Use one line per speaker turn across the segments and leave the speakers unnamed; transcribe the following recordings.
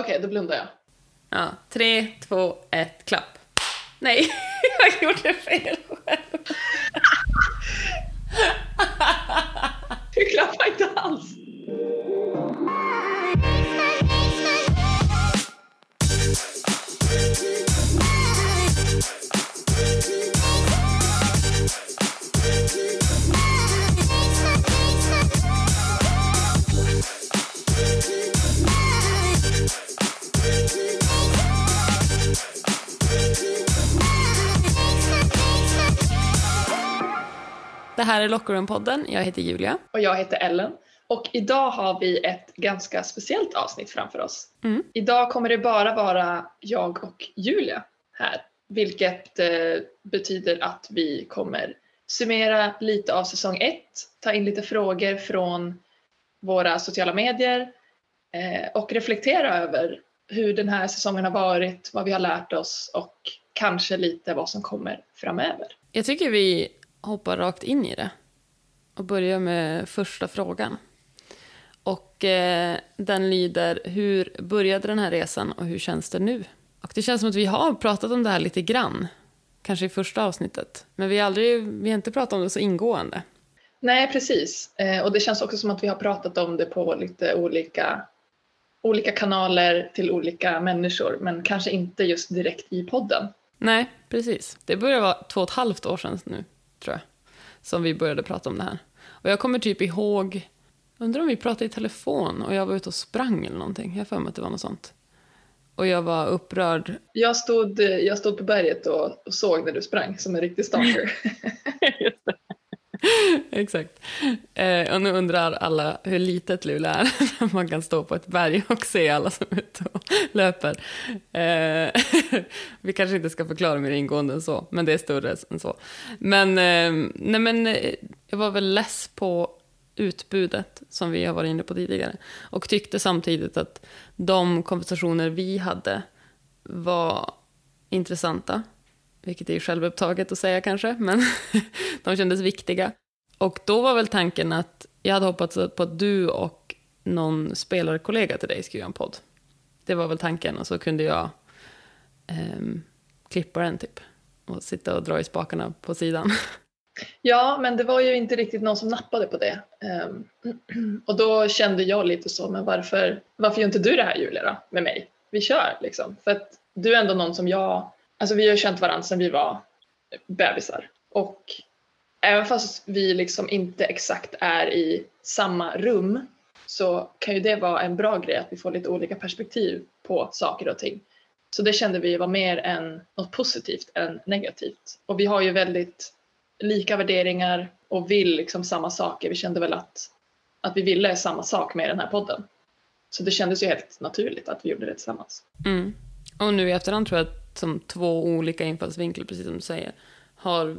Okej, då blundar jag.
Ja, tre, två, ett, klapp. Nej, jag gjorde fel själv.
Du klappar inte alls.
Det här är Lockerroom-podden. Jag heter Julia.
Och jag heter Ellen. Och idag har vi ett ganska speciellt avsnitt framför oss.
Mm.
Idag kommer det bara vara jag och Julia här. Vilket eh, betyder att vi kommer summera lite av säsong 1, ta in lite frågor från våra sociala medier eh, och reflektera över hur den här säsongen har varit, vad vi har lärt oss och kanske lite vad som kommer framöver.
Jag tycker vi hoppar rakt in i det och börjar med första frågan. Och eh, den lyder, hur började den här resan och hur känns det nu? Och det känns som att vi har pratat om det här lite grann, kanske i första avsnittet. Men vi aldrig, vi har inte pratat om det så ingående.
Nej, precis. Eh, och det känns också som att vi har pratat om det på lite olika, olika kanaler till olika människor, men kanske inte just direkt i podden.
Nej, precis. Det börjar vara två och ett halvt år sedan nu, tror jag, som vi började prata om det här. Och jag kommer typ ihåg, undrar om vi pratade i telefon och jag var ute och sprang eller någonting. Jag har för mig att det var något sånt. Och jag var upprörd.
Jag stod, jag stod på berget och, och såg när du sprang som en riktig stalker.
Exakt. Eh, och nu undrar alla hur litet Luleå är när man kan stå på ett berg och se alla som är ute och löper. Eh, vi kanske inte ska förklara mer ingående än så, men det är större än så. Men, eh, nej men eh, jag var väl less på utbudet som vi har varit inne på tidigare och tyckte samtidigt att de konversationer vi hade var intressanta vilket är ju självupptaget att säga kanske, men de kändes viktiga. Och då var väl tanken att jag hade hoppats på att du och någon spelarkollega till dig skulle göra en podd. Det var väl tanken och så kunde jag eh, klippa den typ och sitta och dra i spakarna på sidan.
Ja, men det var ju inte riktigt någon som nappade på det. Ehm, och då kände jag lite så, men varför, varför gör inte du det här Julia då, med mig? Vi kör liksom. För att du är ändå någon som jag Alltså vi har ju känt varandra sedan vi var bebisar och även fast vi liksom inte exakt är i samma rum så kan ju det vara en bra grej att vi får lite olika perspektiv på saker och ting. Så det kände vi var mer än något positivt än negativt. Och vi har ju väldigt lika värderingar och vill liksom samma saker. Vi kände väl att, att vi ville samma sak med den här podden. Så det kändes ju helt naturligt att vi gjorde det tillsammans.
Mm. Och nu i efterhand tror jag att som två olika infallsvinklar, precis som du säger, har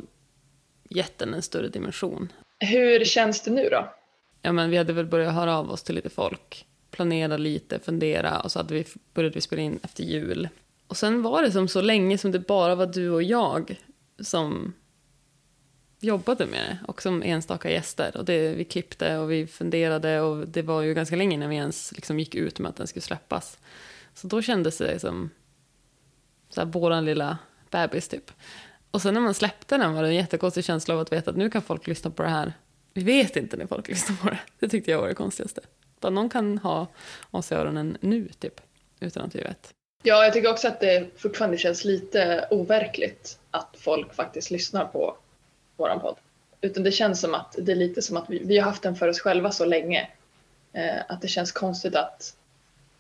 gett den en större dimension.
Hur känns det nu då?
Ja, men vi hade väl börjat höra av oss till lite folk, planera lite, fundera och så hade vi, började vi spela in efter jul. Och sen var det som så länge som det bara var du och jag som jobbade med det och som enstaka gäster. Och det, vi klippte och vi funderade och det var ju ganska länge innan vi ens liksom gick ut med att den skulle släppas. Så då kändes det som så här, våran lilla bebis typ. Och sen när man släppte den var det en jättekonstig känsla av att veta att nu kan folk lyssna på det här. Vi vet inte när folk lyssnar på det. Det tyckte jag var det konstigaste. Bara någon kan ha oss i öronen nu typ, utan att vi vet.
Ja, jag tycker också att det fortfarande känns lite overkligt att folk faktiskt lyssnar på våran podd. Utan det känns som att det är lite som att vi, vi har haft den för oss själva så länge. Eh, att det känns konstigt att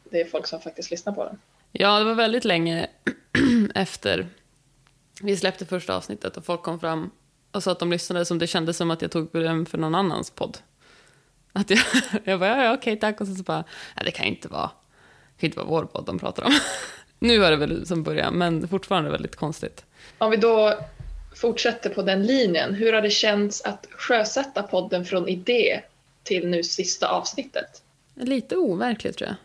det är folk som faktiskt lyssnar på den.
Ja, det var väldigt länge efter vi släppte första avsnittet och folk kom fram och sa att de lyssnade som det kändes som att jag tog beröm för någon annans podd. Att jag, jag bara, ja, ja okej tack. Och så, så bara, ja, det kan inte vara, det kan inte vara vår podd de pratar om. nu är det väl som början, men fortfarande väldigt konstigt.
Om vi då fortsätter på den linjen, hur har det känts att sjösätta podden från idé till nu sista avsnittet?
Lite overkligt tror jag.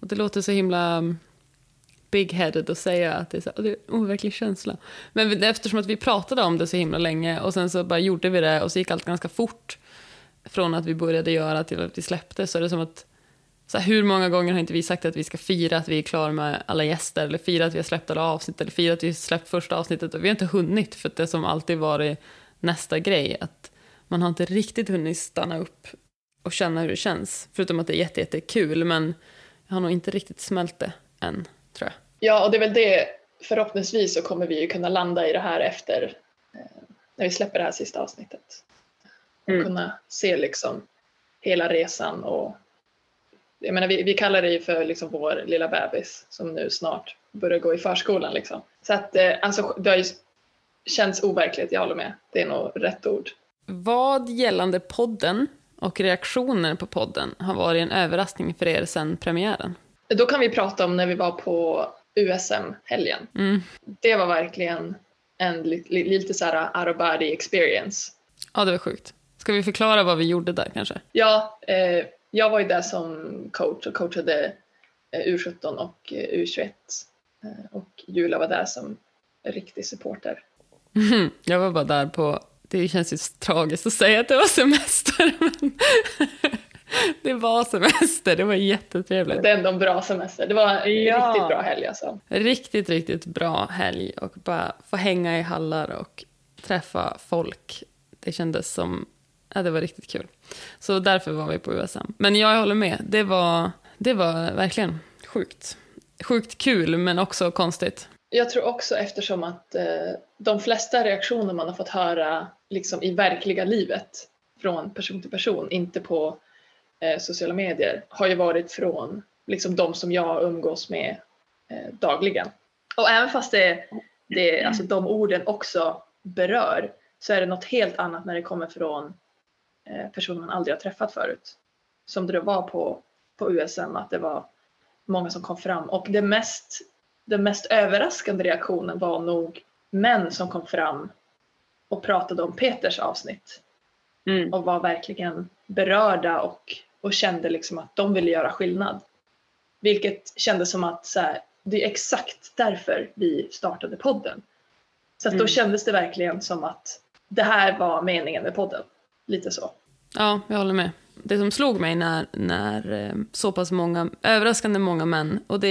Och det låter så himla big-headed att säga att det är, så, det är en overklig känsla. Men eftersom att vi pratade om det så himla länge och sen så bara gjorde vi det och så gick allt ganska fort från att vi började göra till att vi släppte så är det som att Så här, hur många gånger har inte vi sagt att vi ska fira att vi är klara med alla gäster, eller fira att vi har släppt alla avsnitt, eller fira att vi har släppt första avsnittet, och vi har inte hunnit, för det som alltid varit nästa grej, att man har inte riktigt hunnit stanna upp och känna hur det känns, förutom att det är jätte, men jag har nog inte riktigt smält det än, tror jag.
Ja, och det är väl det, förhoppningsvis så kommer vi ju kunna landa i det här efter eh, när vi släpper det här sista avsnittet. Och
Mm.
kunna se liksom hela resan och jag menar, vi, vi kallar det ju för liksom vår lilla bebis som nu snart börjar gå i förskolan. Liksom. Så att eh, alltså, det har ju känts overkligt, jag håller med. Det är nog rätt ord.
Vad gällande podden och reaktioner på podden har varit en överraskning för er sedan premiären?
Då kan vi prata om när vi var på USM-helgen.
Mm.
Det var verkligen en li, li, lite så här out of body experience.
Ja, det var sjukt. Ska vi förklara vad vi gjorde där kanske?
Ja, eh, jag var ju där som coach och coachade eh, U17 och eh, U21. Eh, och Julia var där som riktig supporter.
Jag var bara där på, det känns ju tragiskt att säga att det var semester, men det var semester, det var jättetrevligt.
Det är ändå en bra semester. Det var en
Ja.
riktigt bra helg alltså.
Riktigt, riktigt bra helg och bara få hänga i hallar och träffa folk. Det kändes som, ja det var riktigt kul. Så därför var vi på USM. Men jag håller med, det var, det var verkligen sjukt. Sjukt kul men också konstigt.
Jag tror också eftersom att eh, de flesta reaktioner man har fått höra liksom i verkliga livet från person till person, inte på eh, sociala medier, har ju varit från liksom de som jag umgås med eh, dagligen. Och även fast det, det, alltså de orden också berör så är det något helt annat när det kommer från eh, personer man aldrig har träffat förut. Som det var på, på USM, att det var många som kom fram och det mest den mest överraskande reaktionen var nog män som kom fram och pratade om Peters avsnitt och var verkligen berörda och, och kände liksom att de ville göra skillnad. Vilket kändes som att så här, det är exakt därför vi startade podden. Så att då
Mm.
kändes det verkligen som att det här var meningen med podden. Lite så.
Ja, jag håller med. Det som slog mig när, när eh, så pass många, överraskande många män, och det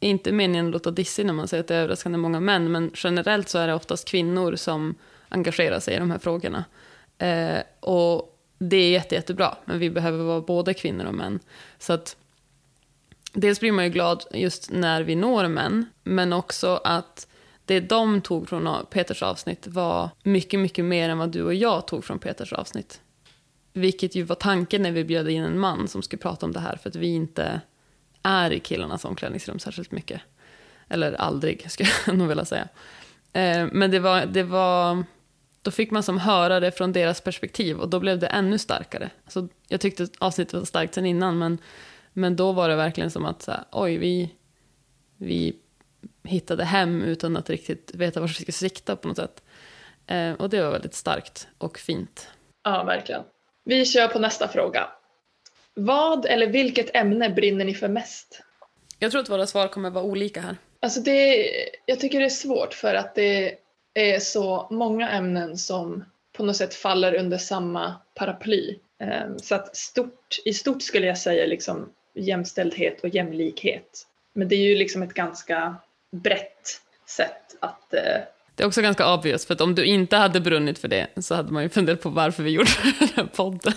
är inte meningen att låta dissig när man säger att det är överraskande många män, men generellt så är det oftast kvinnor som engagerar sig i de här frågorna. Eh, och det är jätte, jättebra, men vi behöver vara både kvinnor och män. Så att dels blir man ju glad just när vi når män, men också att det de tog från Peters avsnitt var mycket, mycket mer än vad du och jag tog från Peters avsnitt. Vilket ju var tanken när vi bjöd in en man som skulle prata om det här, för att vi inte är i killarnas omklädningsrum särskilt mycket. Eller aldrig, skulle jag nog vilja säga. Eh, men det var, det var... Då fick man som höra det från deras perspektiv och då blev det ännu starkare. Alltså, jag tyckte avsnittet var starkt sen innan, men, men då var det verkligen som att så här, oj, vi, vi hittade hem utan att riktigt veta var vi skulle sikta på något sätt. Eh, och det var väldigt starkt och fint.
Ja, verkligen. Vi kör på nästa fråga. Vad eller vilket ämne brinner ni för mest?
Jag tror att våra svar kommer vara olika här.
Alltså det, jag tycker det är svårt för att det är så många ämnen som på något sätt faller under samma paraply. Ehm, Så att stort, i stort skulle jag säga liksom jämställdhet och jämlikhet. Men det är ju liksom ett ganska brett sätt att eh,
Det är också ganska obvious, för att om du inte hade brunnit för det så hade man ju funderat på varför vi gjorde den här podden.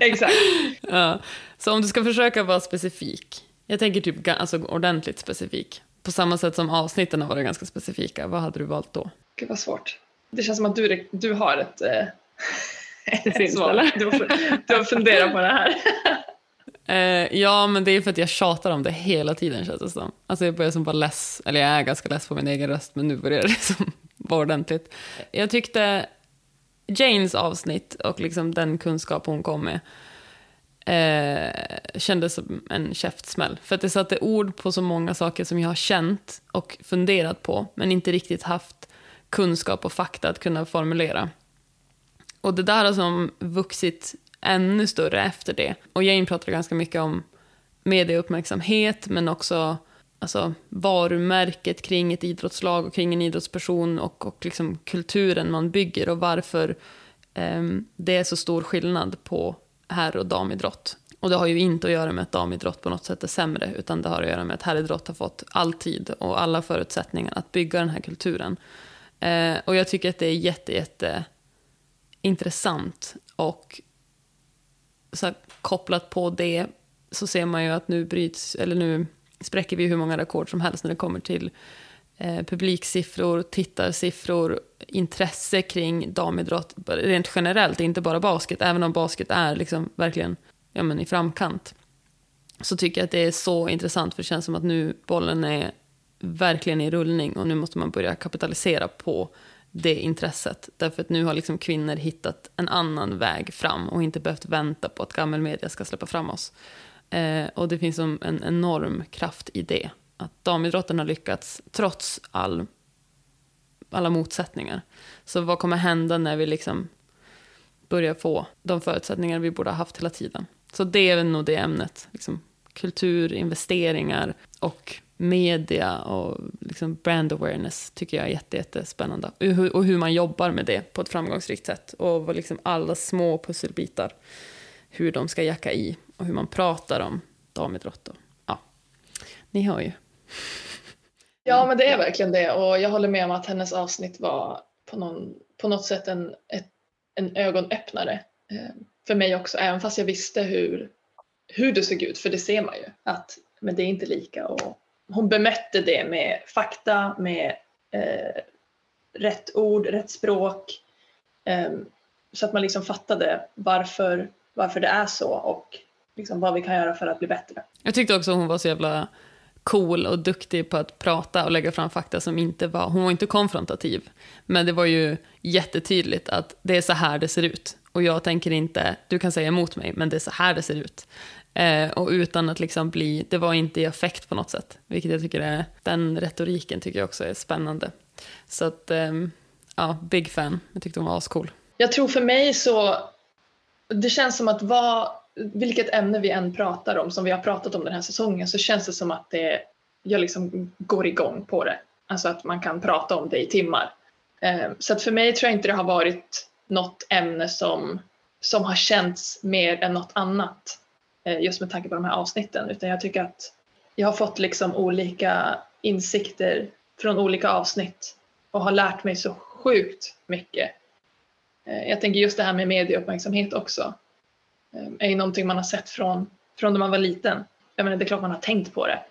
Exakt.
ja. Så om du ska försöka vara specifik, jag tänker typ alltså ordentligt specifik, på samma sätt som avsnitten har varit ganska specifika, vad hade du valt då?
Gud vad svårt. Det känns som att du, du har ett, eh, ett svar. Du har, du har funderat på det här.
Eh, ja, men det är för att jag tjatar om det hela tiden känns det som. Alltså jag börjar som bara less, eller jag är ganska less på min egen röst, men nu börjar det liksom vara ordentligt. Jag tyckte Janes avsnitt och liksom den kunskap hon kom med eh, kändes som en käftsmäll. För att det satte ord på så många saker som jag har känt och funderat på, men inte riktigt haft kunskap och fakta att kunna formulera. Och det där har som vuxit ännu större efter det. Och Jane pratade ganska mycket om medieuppmärksamhet, men också alltså, varumärket kring ett idrottslag och kring en idrottsperson och, och liksom kulturen man bygger och varför eh, det är så stor skillnad på herr och damidrott. Och det har ju inte att göra med att damidrott på något sätt är sämre, utan det har att göra med att herridrott har fått all tid och alla förutsättningar att bygga den här kulturen. Eh, och jag tycker att det är jätte, jätte intressant och så här, kopplat på det så ser man ju att nu bryts, eller nu spräcker vi hur många rekord som helst när det kommer till eh, publiksiffror, tittarsiffror, intresse kring damidrott rent generellt, inte bara basket, även om basket är liksom verkligen ja, men i framkant. Så tycker jag att det är så intressant för det känns som att nu bollen är verkligen i rullning och nu måste man börja kapitalisera på det intresset. Därför att nu har liksom kvinnor hittat en annan väg fram och inte behövt vänta på att gammelmedia ska släppa fram oss. Eh, och det finns en enorm kraft i det. Att damidrotten har lyckats trots all, alla motsättningar. Så vad kommer hända när vi liksom börjar få de förutsättningar vi borde ha haft hela tiden? Så det är nog det ämnet. Liksom, kultur, investeringar och media och liksom brand awareness tycker jag är jätte, jättespännande. Och hur, man jobbar med det på ett framgångsrikt sätt. Och vad liksom alla små pusselbitar, hur de ska jacka i och hur man pratar om damidrott. Och, ja, ni hör ju.
Ja, men det är verkligen det och jag håller med om att hennes avsnitt var på, någon, på något sätt en, ett, en ögonöppnare eh, för mig också, även fast jag visste hur, hur det såg ut, för det ser man ju att men det är inte lika och hon bemötte det med fakta, med eh, rätt ord, rätt språk. Eh, så att man liksom fattade varför, varför det är så och liksom vad vi kan göra för att bli bättre.
Jag tyckte också hon var så jävla cool och duktig på att prata och lägga fram fakta som inte var, hon var inte konfrontativ. Men det var ju jättetydligt att det är så här det ser ut. Och jag tänker inte, du kan säga emot mig, men det är så här det ser ut. Eh, och utan att liksom bli, det var inte i affekt på något sätt. Vilket jag tycker är, den retoriken tycker jag också är spännande. Så att, eh, ja, big fan. Jag tyckte hon var ascool.
Jag tror för mig så, det känns som att vara vilket ämne vi än pratar om, som vi har pratat om den här säsongen, så känns det som att det, jag liksom går igång på det. Alltså att man kan prata om det i timmar. Eh, så att för mig tror jag inte det har varit något ämne som, som har känts mer än något annat. Eh, just med tanke på de här avsnitten utan jag tycker att jag har fått liksom olika insikter från olika avsnitt och har lärt mig så sjukt mycket. Eh, jag tänker just det här med medieuppmärksamhet också Ehm, är ju någonting man har sett från, från när man var liten. Jag menar, det är klart man har tänkt på det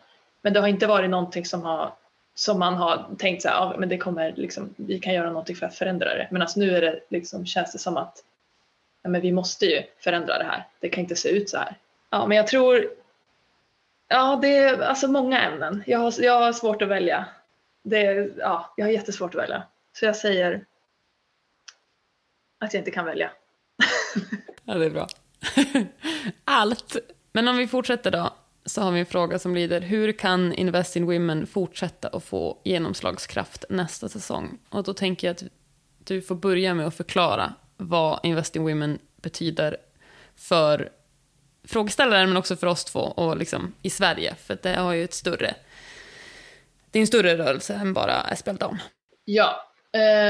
men det har inte varit någonting som, har, som man har tänkt så här, ja, men det kommer liksom, vi kan göra någonting för att förändra det. Men alltså nu är det liksom, känns det som att ja, men vi måste ju förändra det här. Det kan inte se ut så här. Ja, men jag tror... Ja, det är alltså många ämnen. Jag har, jag har svårt att välja. Det är, ja, jag har jättesvårt att välja. Så jag säger att jag inte kan välja.
ja, det är bra. Allt. Men om vi fortsätter då, så har vi en fråga som lyder Hur kan Invest in Women fortsätta att få genomslagskraft nästa säsong? Och då tänker jag att du får börja med att förklara vad Invest in Women betyder för frågeställaren men också för oss två och liksom i Sverige. För det har ju ett större, det är en större rörelse än bara SPL Dam.
Ja,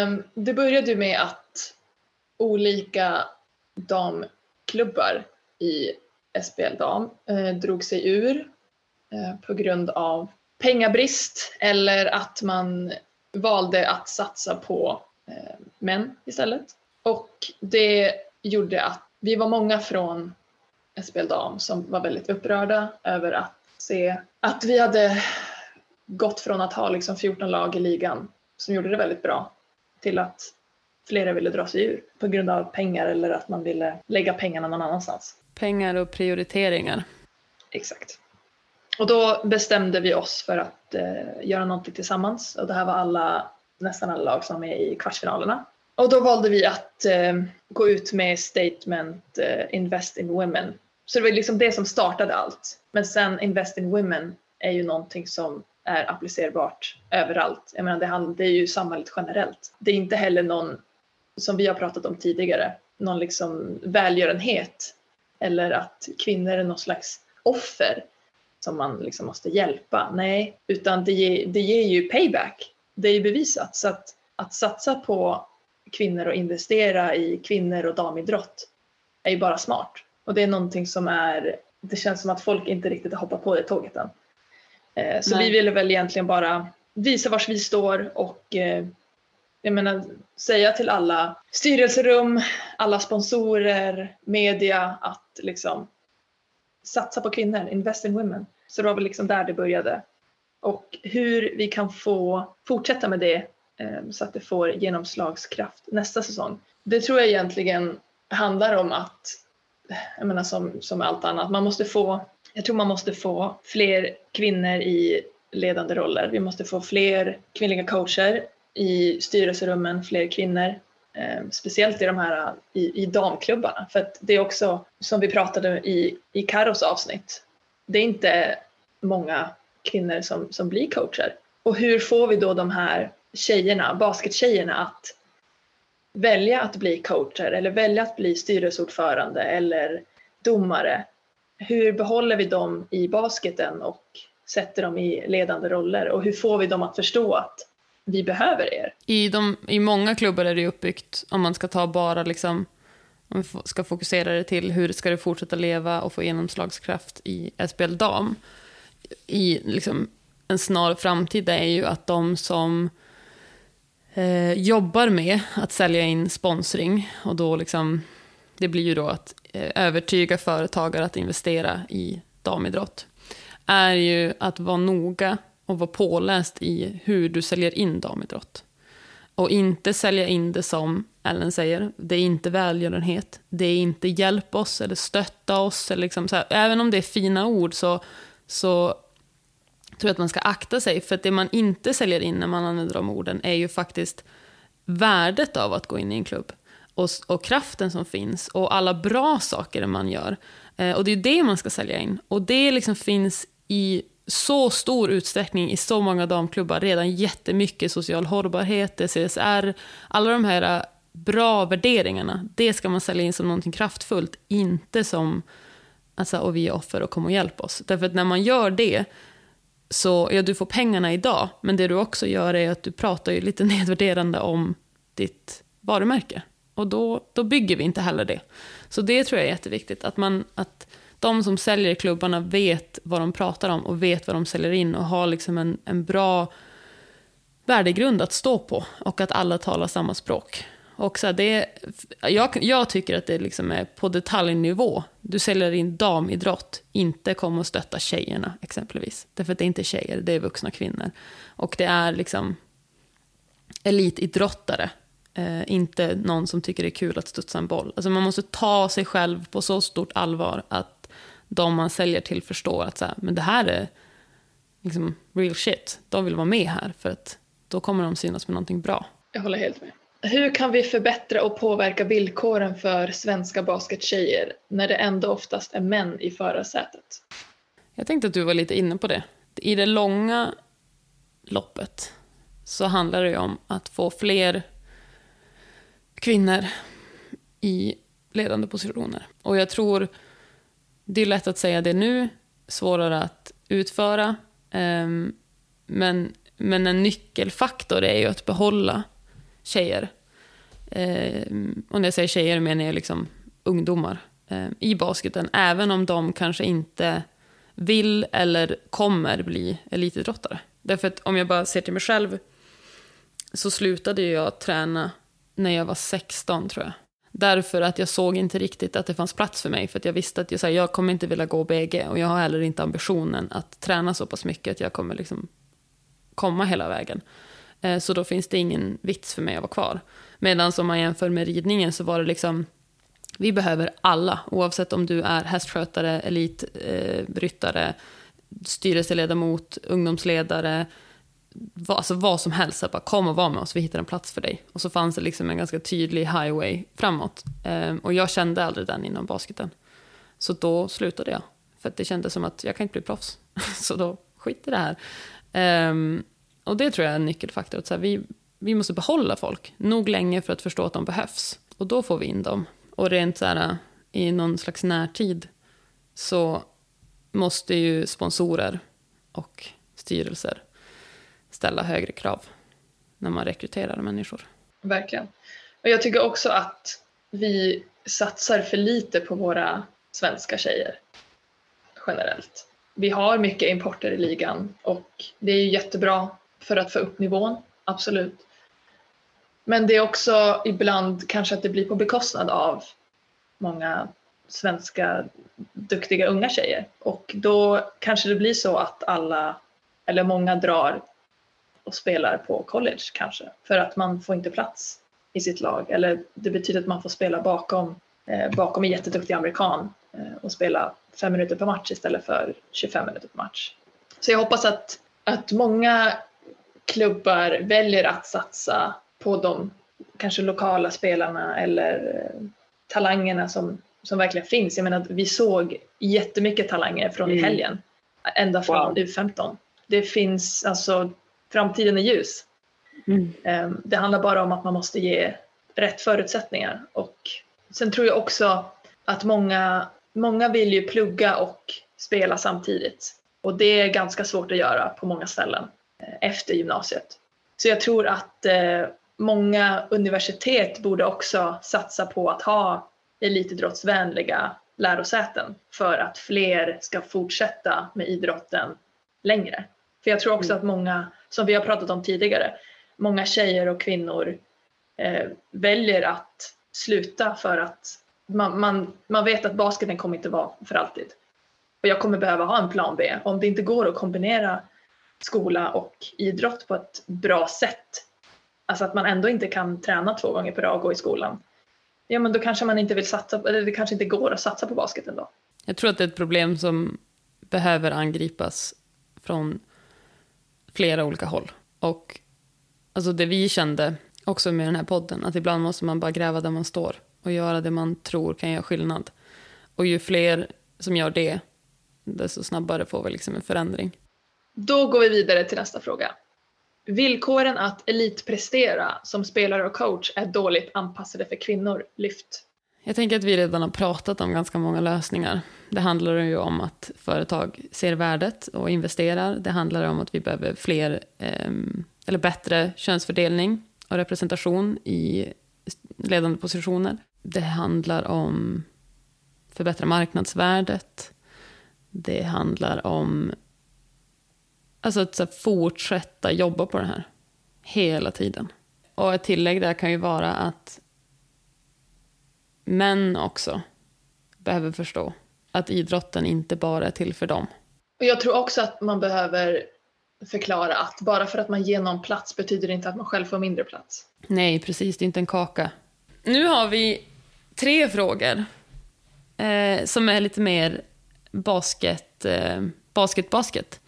um, det började ju med att olika klubbar i SBL Dam eh, drog sig ur eh, på grund av pengabrist eller att man valde att satsa på eh, män istället. Och det gjorde att vi var många från SBL Dam som var väldigt upprörda över att se att vi hade gått från att ha liksom 14 lag i ligan som gjorde det väldigt bra till att flera ville dra sig ur på grund av pengar eller att man ville lägga pengarna någon annanstans.
Pengar och prioriteringar.
Exakt. Och då bestämde vi oss för att eh, göra någonting tillsammans och det här var alla, nästan alla lag som med i kvartsfinalerna. Och då valde vi att eh, gå ut med statement eh, Invest in Women. Så det var liksom det som startade allt. Men sen Invest in Women är ju någonting som är applicerbart överallt. Jag menar det, det är ju samhället generellt. Det är inte heller någon, som vi har pratat om tidigare, någon liksom välgörenhet eller att kvinnor är någon slags offer som man liksom måste hjälpa. Nej, utan det ger, det ger ju payback. Det är ju bevisat. Så att, att satsa på kvinnor och investera i kvinnor och damidrott är ju bara smart. Och det är någonting som är det känns som att folk inte riktigt har hoppat på det tåget än. Eh, så Nej. vi ville väl egentligen bara visa var vi står och eh, jag menar, säga till alla styrelserum, alla sponsorer, media att liksom satsa på kvinnor, invest in women. Så det var väl liksom där det började. Och hur vi kan få fortsätta med det eh, så att det får genomslagskraft nästa säsong. Det tror jag egentligen handlar om att, jag menar som, som allt annat, man måste få, jag tror man måste få fler kvinnor i ledande roller. Vi måste få fler kvinnliga coacher i styrelserummen, fler kvinnor. Eh, speciellt i de här i, i damklubbarna. För att det är också, som vi pratade i, i Karos avsnitt, det är inte många kvinnor som, som blir coacher. Och hur får vi då de här tjejerna, baskettjejerna att välja att bli coacher eller välja att bli styrelseordförande eller domare? Hur behåller vi dem i basketen och sätter dem i ledande roller och hur får vi dem att förstå att vi behöver er?
I, de, I många klubbar är det uppbyggt, om man ska ta bara liksom, om vi ska fokusera det till hur ska det fortsätta leva och få genomslagskraft i SBL dam. I liksom, en snar framtid är ju att de som eh, jobbar med att sälja in sponsring och då liksom, det blir ju då att eh, övertyga företagare att investera i damidrott är ju att vara noga och vara påläst i hur du säljer in damidrott. Och inte sälja in det som Ellen säger, det är inte välgörenhet, det är inte hjälp oss eller stötta oss. Eller liksom så här. Även om det är fina ord så, så tror jag att man ska akta sig, för att det man inte säljer in när man använder de orden är ju faktiskt värdet av att gå in i en klubb. Och, och kraften som finns och alla bra saker man gör. Eh, och det är det man ska sälja in. Och det liksom finns i så stor utsträckning i så många damklubbar redan jättemycket social hållbarhet, CSR, alla de här äh, bra värderingarna, det ska man sälja in som någonting kraftfullt, inte som alltså, och vi är offer och kom och hjälp oss. Därför att när man gör det, så, ja du får pengarna idag, men det du också gör är att du pratar ju lite nedvärderande om ditt varumärke. Och då, då bygger vi inte heller det. Så det tror jag är jätteviktigt, att man, att de som säljer klubbarna vet vad de pratar om och vet vad de säljer in och har liksom en, en bra värdegrund att stå på och att alla talar samma språk. Och så det, jag, jag tycker att det liksom är på detaljnivå. Du säljer in damidrott, inte kom och stötta tjejerna exempelvis. Därför att det är inte tjejer, det är vuxna kvinnor. Och det är liksom elitidrottare, eh, inte någon som tycker det är kul att studsa en boll. Alltså man måste ta sig själv på så stort allvar att de man säljer till förstår att så här, men det här är liksom real shit. De vill vara med här för att då kommer de synas med någonting bra.
Jag håller helt med. Hur kan vi förbättra och påverka villkoren för svenska baskettjejer när det ändå oftast är män i förarsätet?
Jag tänkte att du var lite inne på det. I det långa loppet så handlar det om att få fler kvinnor i ledande positioner. Och jag tror det är lätt att säga det nu, svårare att utföra. Um, men, men en nyckelfaktor är ju att behålla tjejer. Um, och när jag säger tjejer menar jag liksom ungdomar um, i basketen. Även om de kanske inte vill eller kommer bli elitidrottare. Därför att om jag bara ser till mig själv så slutade jag träna när jag var 16 tror jag. Därför att jag såg inte riktigt att det fanns plats för mig. För att jag visste att jag, så här, jag kommer inte vilja gå BG. Och jag har heller inte ambitionen att träna så pass mycket att jag kommer liksom komma hela vägen. Eh, så då finns det ingen vits för mig att vara kvar. Medan om man jämför med ridningen så var det liksom, vi behöver alla. Oavsett om du är hästskötare, elitryttare, eh, styrelseledamot, ungdomsledare, vad, alltså vad som helst, bara kom och var med oss, vi hittar en plats för dig. Och så fanns det liksom en ganska tydlig highway framåt. Eh, och jag kände aldrig den inom basketen. Så då slutade jag. För att det kändes som att jag kan inte bli proffs. så då skit i det här. Eh, och det tror jag är en nyckelfaktor. Att så här, vi, vi måste behålla folk nog länge för att förstå att de behövs. Och då får vi in dem. Och rent så här, i någon slags närtid så måste ju sponsorer och styrelser ställa högre krav när man rekryterar människor.
Verkligen. Och jag tycker också att vi satsar för lite på våra svenska tjejer. generellt. Vi har mycket importer i ligan och det är ju jättebra för att få upp nivån, absolut. Men det är också ibland kanske att det blir på bekostnad av många svenska duktiga unga tjejer och då kanske det blir så att alla eller många drar och spelar på college kanske för att man får inte plats i sitt lag eller det betyder att man får spela bakom, eh, bakom en jätteduktig amerikan eh, och spela fem minuter per match istället för 25 minuter per match. Så jag hoppas att, att många klubbar väljer att satsa på de kanske lokala spelarna eller eh, talangerna som, som verkligen finns. Jag menar, vi såg jättemycket talanger från mm. i helgen, ända från wow. U15. Det finns alltså, framtiden är ljus. Mm. Ehm, det handlar bara om att man måste ge rätt förutsättningar och sen tror jag också att många, många vill ju plugga och spela samtidigt och det är ganska svårt att göra på många ställen eh, efter gymnasiet. Så jag tror att eh, många universitet borde också satsa på att ha elitidrottsvänliga lärosäten för att fler ska fortsätta med idrotten längre. För jag tror också mm. att många, som vi har pratat om tidigare, många tjejer och kvinnor eh, väljer att sluta för att man, man, man vet att basketen kommer inte vara för alltid. Och jag kommer behöva ha en plan B. Om det inte går att kombinera skola och idrott på ett bra sätt, alltså att man ändå inte kan träna två gånger per dag och gå i skolan, ja men då kanske man inte vill satsa, eller det kanske inte går att satsa på basketen då.
Jag tror att det är ett problem som behöver angripas från flera olika håll. Och alltså det vi kände också med den här podden, att ibland måste man bara gräva där man står och göra det man tror kan göra skillnad. Och ju fler som gör det, desto snabbare får vi liksom en förändring.
Då går vi vidare till nästa fråga. Villkoren att elitprestera som spelare och coach är dåligt anpassade för kvinnor. Lyft.
Jag tänker att vi redan har pratat om ganska många lösningar. Det handlar ju om att företag ser värdet och investerar. Det handlar om att vi behöver fler, ehm, eller bättre könsfördelning och representation i ledande positioner. Det handlar om förbättra marknadsvärdet. Det handlar om alltså att så fortsätta jobba på det här hela tiden. Och ett tillägg där kan ju vara att män också behöver förstå att idrotten inte bara är till för dem.
Och jag tror också att man behöver förklara att bara för att man ger någon plats betyder det inte att man själv får mindre plats.
Nej, precis. Det är inte en kaka. Nu har vi tre frågor eh, som är lite mer basket, eh, basket, basket.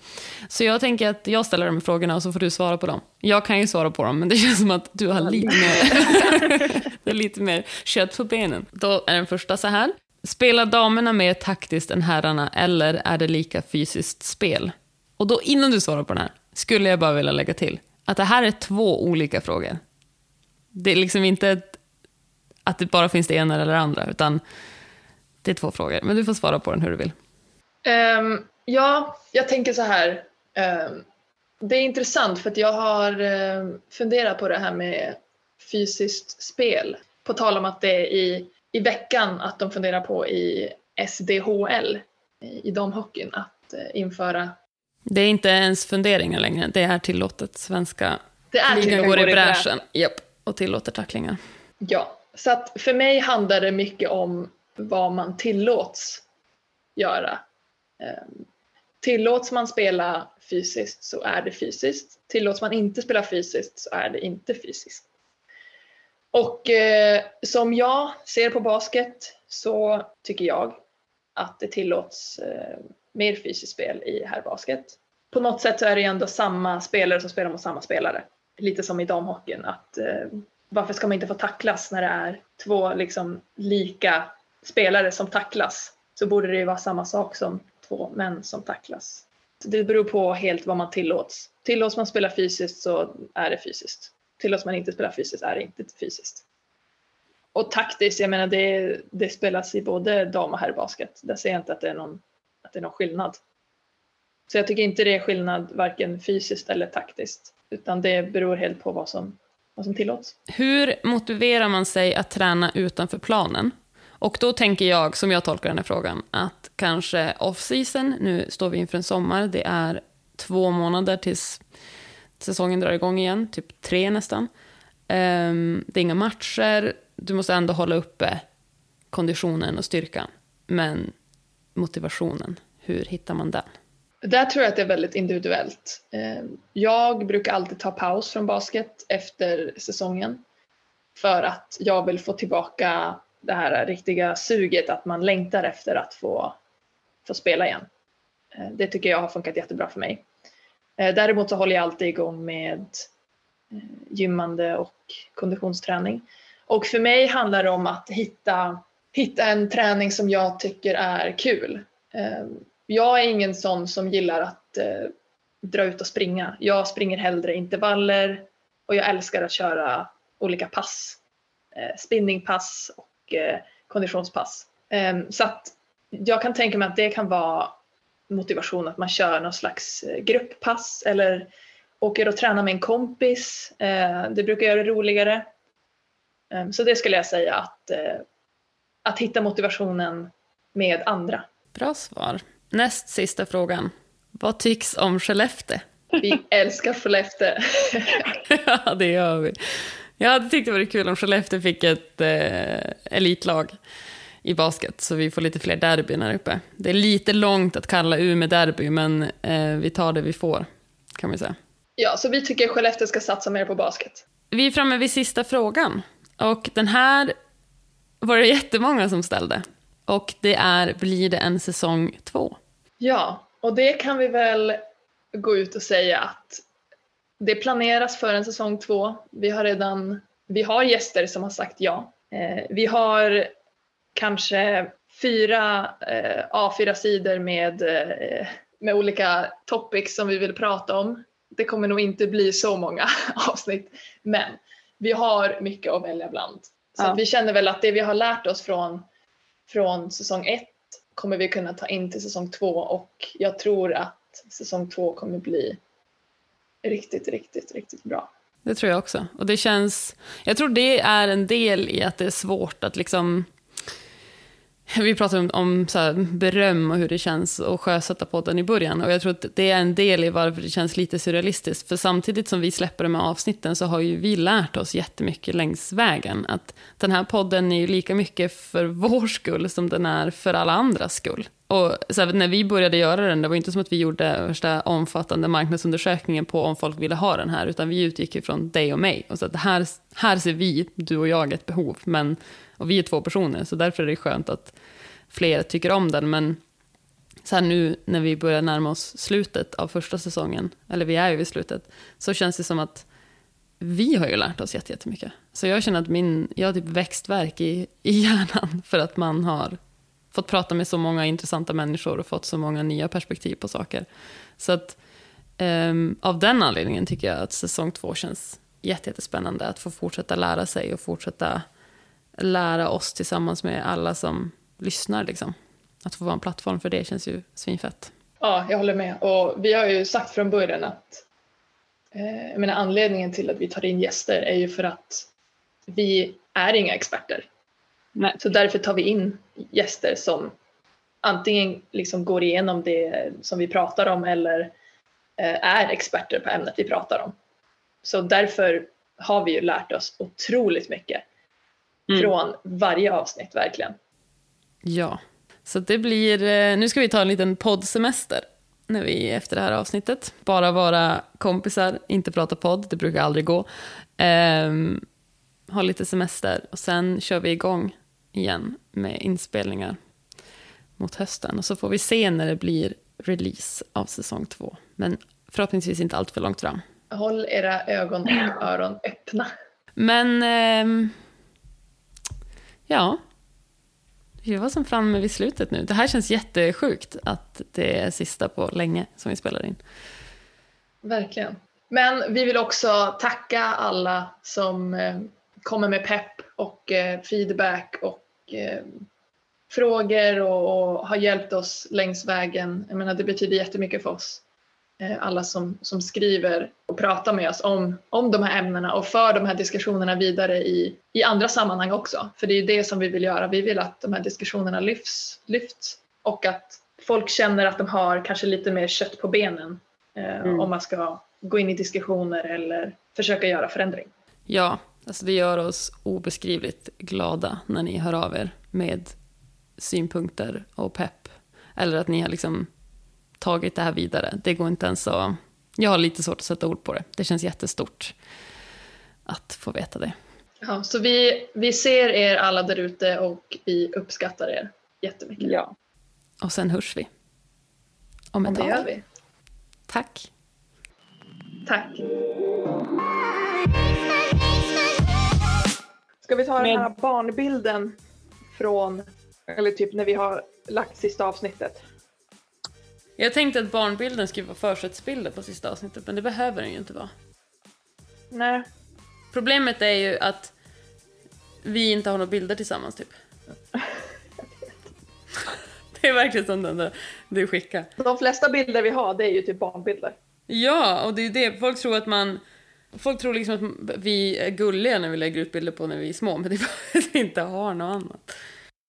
Så jag tänker att jag ställer de frågorna och så får du svara på dem. Jag kan ju svara på dem, men det känns som att du har lite mer, det är lite mer kött på benen. Då är den första så här. Spelar damerna mer taktiskt än herrarna eller är det lika fysiskt spel? Och då innan du svarar på den här skulle jag bara vilja lägga till att det här är två olika frågor. Det är liksom inte ett, att det bara finns det ena eller det andra, utan det är två frågor. Men du får svara på den hur du vill.
Um, ja, jag tänker så här. Um, det är intressant för att jag har um, funderat på det här med fysiskt spel. På tal om att det är i, i veckan att de funderar på i SDHL, i, damhockeyn, att uh, införa
det är inte ens funderingar längre, det är tillåtet. Svenska
det är ligan
går i bräschen Japp, och tillåter tacklingar.
Ja, så att för mig handlar det mycket om vad man tillåts göra. Ehm, tillåts man spela fysiskt så är det fysiskt. Tillåts man inte spela fysiskt så är det inte fysiskt. Och eh, som jag ser på basket så tycker jag att det tillåts eh, mer fysiskt spel i herrbasket. På något sätt så är det ju ändå samma spelare som spelar mot samma spelare. Lite som i damhockeyn att eh, varför ska man inte få tacklas när det är två liksom lika spelare som tacklas? Så borde det ju vara samma sak som två män som tacklas. Så det beror på helt vad man tillåts. Tillåts man spela fysiskt så är det fysiskt. Tillåts man inte spela fysiskt är det inte fysiskt. Och taktiskt, jag menar det, det spelas i både dam och herrbasket. Där ser jag inte att det är någon att det är någon skillnad. Så jag tycker inte det är skillnad varken fysiskt eller taktiskt, utan det beror helt på vad som, vad som tillåts.
Hur motiverar man sig att träna utanför planen? Och då tänker jag, som jag tolkar den här frågan, att kanske off-season, nu står vi inför en sommar, det är två månader tills säsongen drar igång igen, typ tre nästan. Um, det är inga matcher, du måste ändå hålla uppe konditionen och styrkan. Men motivationen, hur hittar man den?
Där tror jag att det är väldigt individuellt. Ehm, jag brukar alltid ta paus från basket efter säsongen för att jag vill få tillbaka det här riktiga suget att man längtar efter att få, få spela igen. Ehm, det tycker jag har funkat jättebra för mig. Eh, däremot så håller jag alltid igång med eh, gymmande och konditionsträning. Och för mig handlar det om att hitta, hitta en träning som jag tycker är kul eh, jag är ingen sån som gillar att dra ut och springa. Jag springer hellre intervaller och jag älskar att köra olika pass. Spinningpass och konditionspass. Så att jag kan tänka mig att det kan vara motivation att man kör någon slags eh, grupppass eller åker och tränar med en kompis. Eh, det brukar göra det roligare. Ehm, så det skulle jag säga att, eh, att hitta motivationen med andra.
Bra svar. Näst sista frågan. Vad tycks om Skellefteå?
Vi älskar Skellefteå.
ja, det gör vi. Jag hade tyckt det vore kul om Skellefteå fick ett eh, elitlag i basket, så vi får lite fler derbyn här uppe. Det är lite långt att kalla Umeå derby, men eh, vi tar det vi får, kan vi säga.
Ja, så vi tycker Skellefteå ska satsa mer på basket.
Vi är framme vid sista frågan. Och den här var det jättemånga som ställde. Och det är, blir det en säsong två?
Ja, och det kan vi väl gå ut och säga att det planeras för en säsong två. Vi har redan vi har gäster som har sagt ja. Eh, vi har kanske fyra eh, A4-sidor med, eh, med olika topics som vi vill prata om. Det kommer nog inte bli så många avsnitt, men vi har mycket att välja bland. Så ja. vi känner väl att det vi har lärt oss från, från säsong ett kommer vi kunna ta in till säsong två och jag tror att säsong två kommer bli riktigt, riktigt, riktigt bra.
Det tror jag också. Och det känns, jag tror det är en del i att det är svårt att liksom vi pratade om, om så här, beröm och hur det känns att sjösätta podden i början. Och jag tror att det är en del i varför det känns lite surrealistiskt. För samtidigt som vi släpper de här avsnitten så har ju vi lärt oss jättemycket längs vägen. Att den här podden är ju lika mycket för vår skull som den är för alla andras skull. Och så här, när vi började göra den, det var inte som att vi gjorde värsta omfattande marknadsundersökningen på om folk ville ha den här, utan vi utgick ifrån dig och mig. Och så att här, här ser vi, du och jag, ett behov. Men och vi är två personer, så därför är det skönt att fler tycker om den. Men så här nu när vi börjar närma oss slutet av första säsongen, eller vi är ju vid slutet, så känns det som att vi har ju lärt oss jättemycket. Så jag känner att min, jag har typ växtverk i, i hjärnan för att man har fått prata med så många intressanta människor och fått så många nya perspektiv på saker. Så att um, av den anledningen tycker jag att säsong två känns jättespännande att få fortsätta lära sig och fortsätta lära oss tillsammans med alla som lyssnar. Liksom. Att få vara en plattform för det känns ju svinfett.
Ja, jag håller med. Och vi har ju sagt från början att eh, jag menar, anledningen till att vi tar in gäster är ju för att vi är inga experter. Nej. Så därför tar vi in gäster som antingen liksom går igenom det som vi pratar om eller eh, är experter på ämnet vi pratar om. Så därför har vi ju lärt oss otroligt mycket mm. från varje avsnitt verkligen.
Ja, så det blir, eh, nu ska vi ta en liten poddsemester när vi efter det här avsnittet. Bara vara kompisar, inte prata podd, det brukar aldrig gå. Um, ha lite semester och sen kör vi igång igen med inspelningar mot hösten. Och så får vi se när det blir release av säsong två. Men förhoppningsvis inte allt för långt fram.
Håll era ögon och öron öppna.
Men eh, Ja. Vi var som framme vid slutet nu. Det här känns jättesjukt att det är sista på länge som vi spelar in.
Verkligen. Men vi vill också tacka alla som eh, kommer med pepp och eh, feedback och eh, frågor och, och, har hjälpt oss längs vägen. Jag menar, det betyder jättemycket för oss eh, alla som, som skriver och pratar med oss om, om de här ämnena och för de här diskussionerna vidare i, i andra sammanhang också. För det är det som vi vill göra. Vi vill att de här diskussionerna lyfts, lyfts och att folk känner att de har kanske lite mer kött på benen eh, mm. om man ska gå in i diskussioner eller försöka göra förändring.
Ja, alltså det gör oss obeskrivligt glada när ni hör av er med synpunkter och pepp. Eller att ni har liksom tagit det här vidare. Det går inte ens att... Jag har lite svårt att sätta ord på det. Det känns jättestort att få veta det.
Ja, så vi, vi ser er alla där ute och vi uppskattar er jättemycket.
Ja. Och sen hörs vi. Om ett
tag. Det gör vi.
Tack.
Tack. Ska vi ta den här barnbilden från, eller typ när vi har lagt sista avsnittet?
Jag tänkte att barnbilden skulle vara försättsbilder på sista avsnittet, men det behöver den ju inte vara.
Nej.
Problemet är ju att vi inte har några bilder tillsammans, typ. det är verkligen som den där du skickar.
De flesta bilder vi har, det är ju typ barnbilder.
Ja, och det är ju det. Folk tror att man... Folk tror liksom att vi är gulliga när vi lägger ut bilder på när vi är små, men det är för att vi inte har något annat.